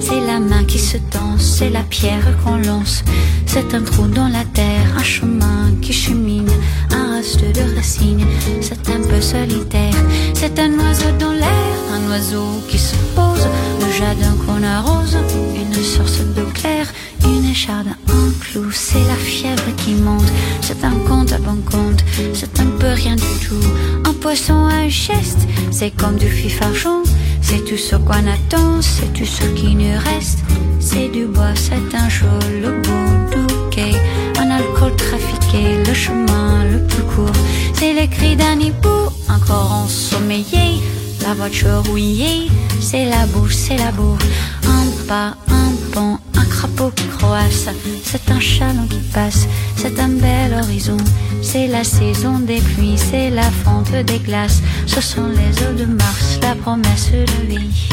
C'est la main qui se tend, c'est la pierre qu'on lance. C'est un trou dans la terre, un chemin qui chemine, un reste de racines. C'est un peu solitaire, c'est un oiseau dans l'air, un oiseau qui se pose, le jardin qu'on arrose, une source d'eau claire, une écharde, un clou, c'est la fièvre qui monte, c'est un compte à bon compte, c'est un peu rien du tout, un poisson à un geste, c'est comme du fifarchon, c'est tout ce qu'on attend, c'est tout ce qui nous reste, c'est du bois, c'est un jour, le beau quai, un alcool trafiqué, le chemin le plus court, c'est les cris d'un hibou, encore ensommeillé, la voiture rouillée, c'est la bouche, c'est la boue. Un pas, un pont, un C'est un chalon qui passe, c'est un bel horizon. C'est la saison des pluies, c'est la fonte des glaces. Ce sont les eaux de Mars, la promesse de vie.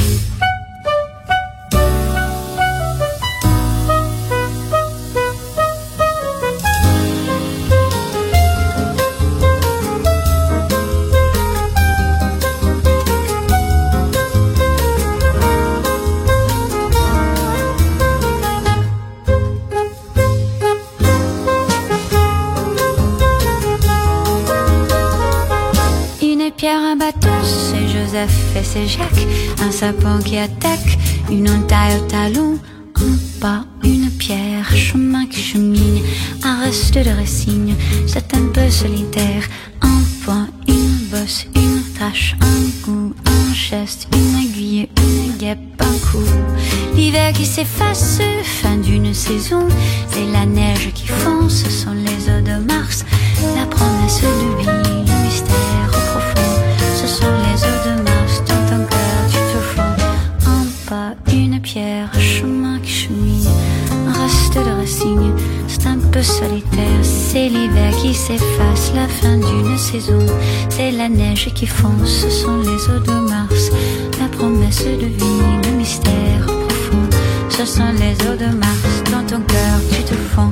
Joseph et c'est Jacques. Un sapin qui attaque, une entaille au talon. Un pas, une pierre, chemin qui chemine. Un reste de résigne, c'est un peu solitaire. Fin d'une saison. C'est la neige qui fond, ce sont les eaux de Mars. La promesse de vie, le mystère profond. Ce sont les eaux de Mars, dans ton cœur tu te fonds.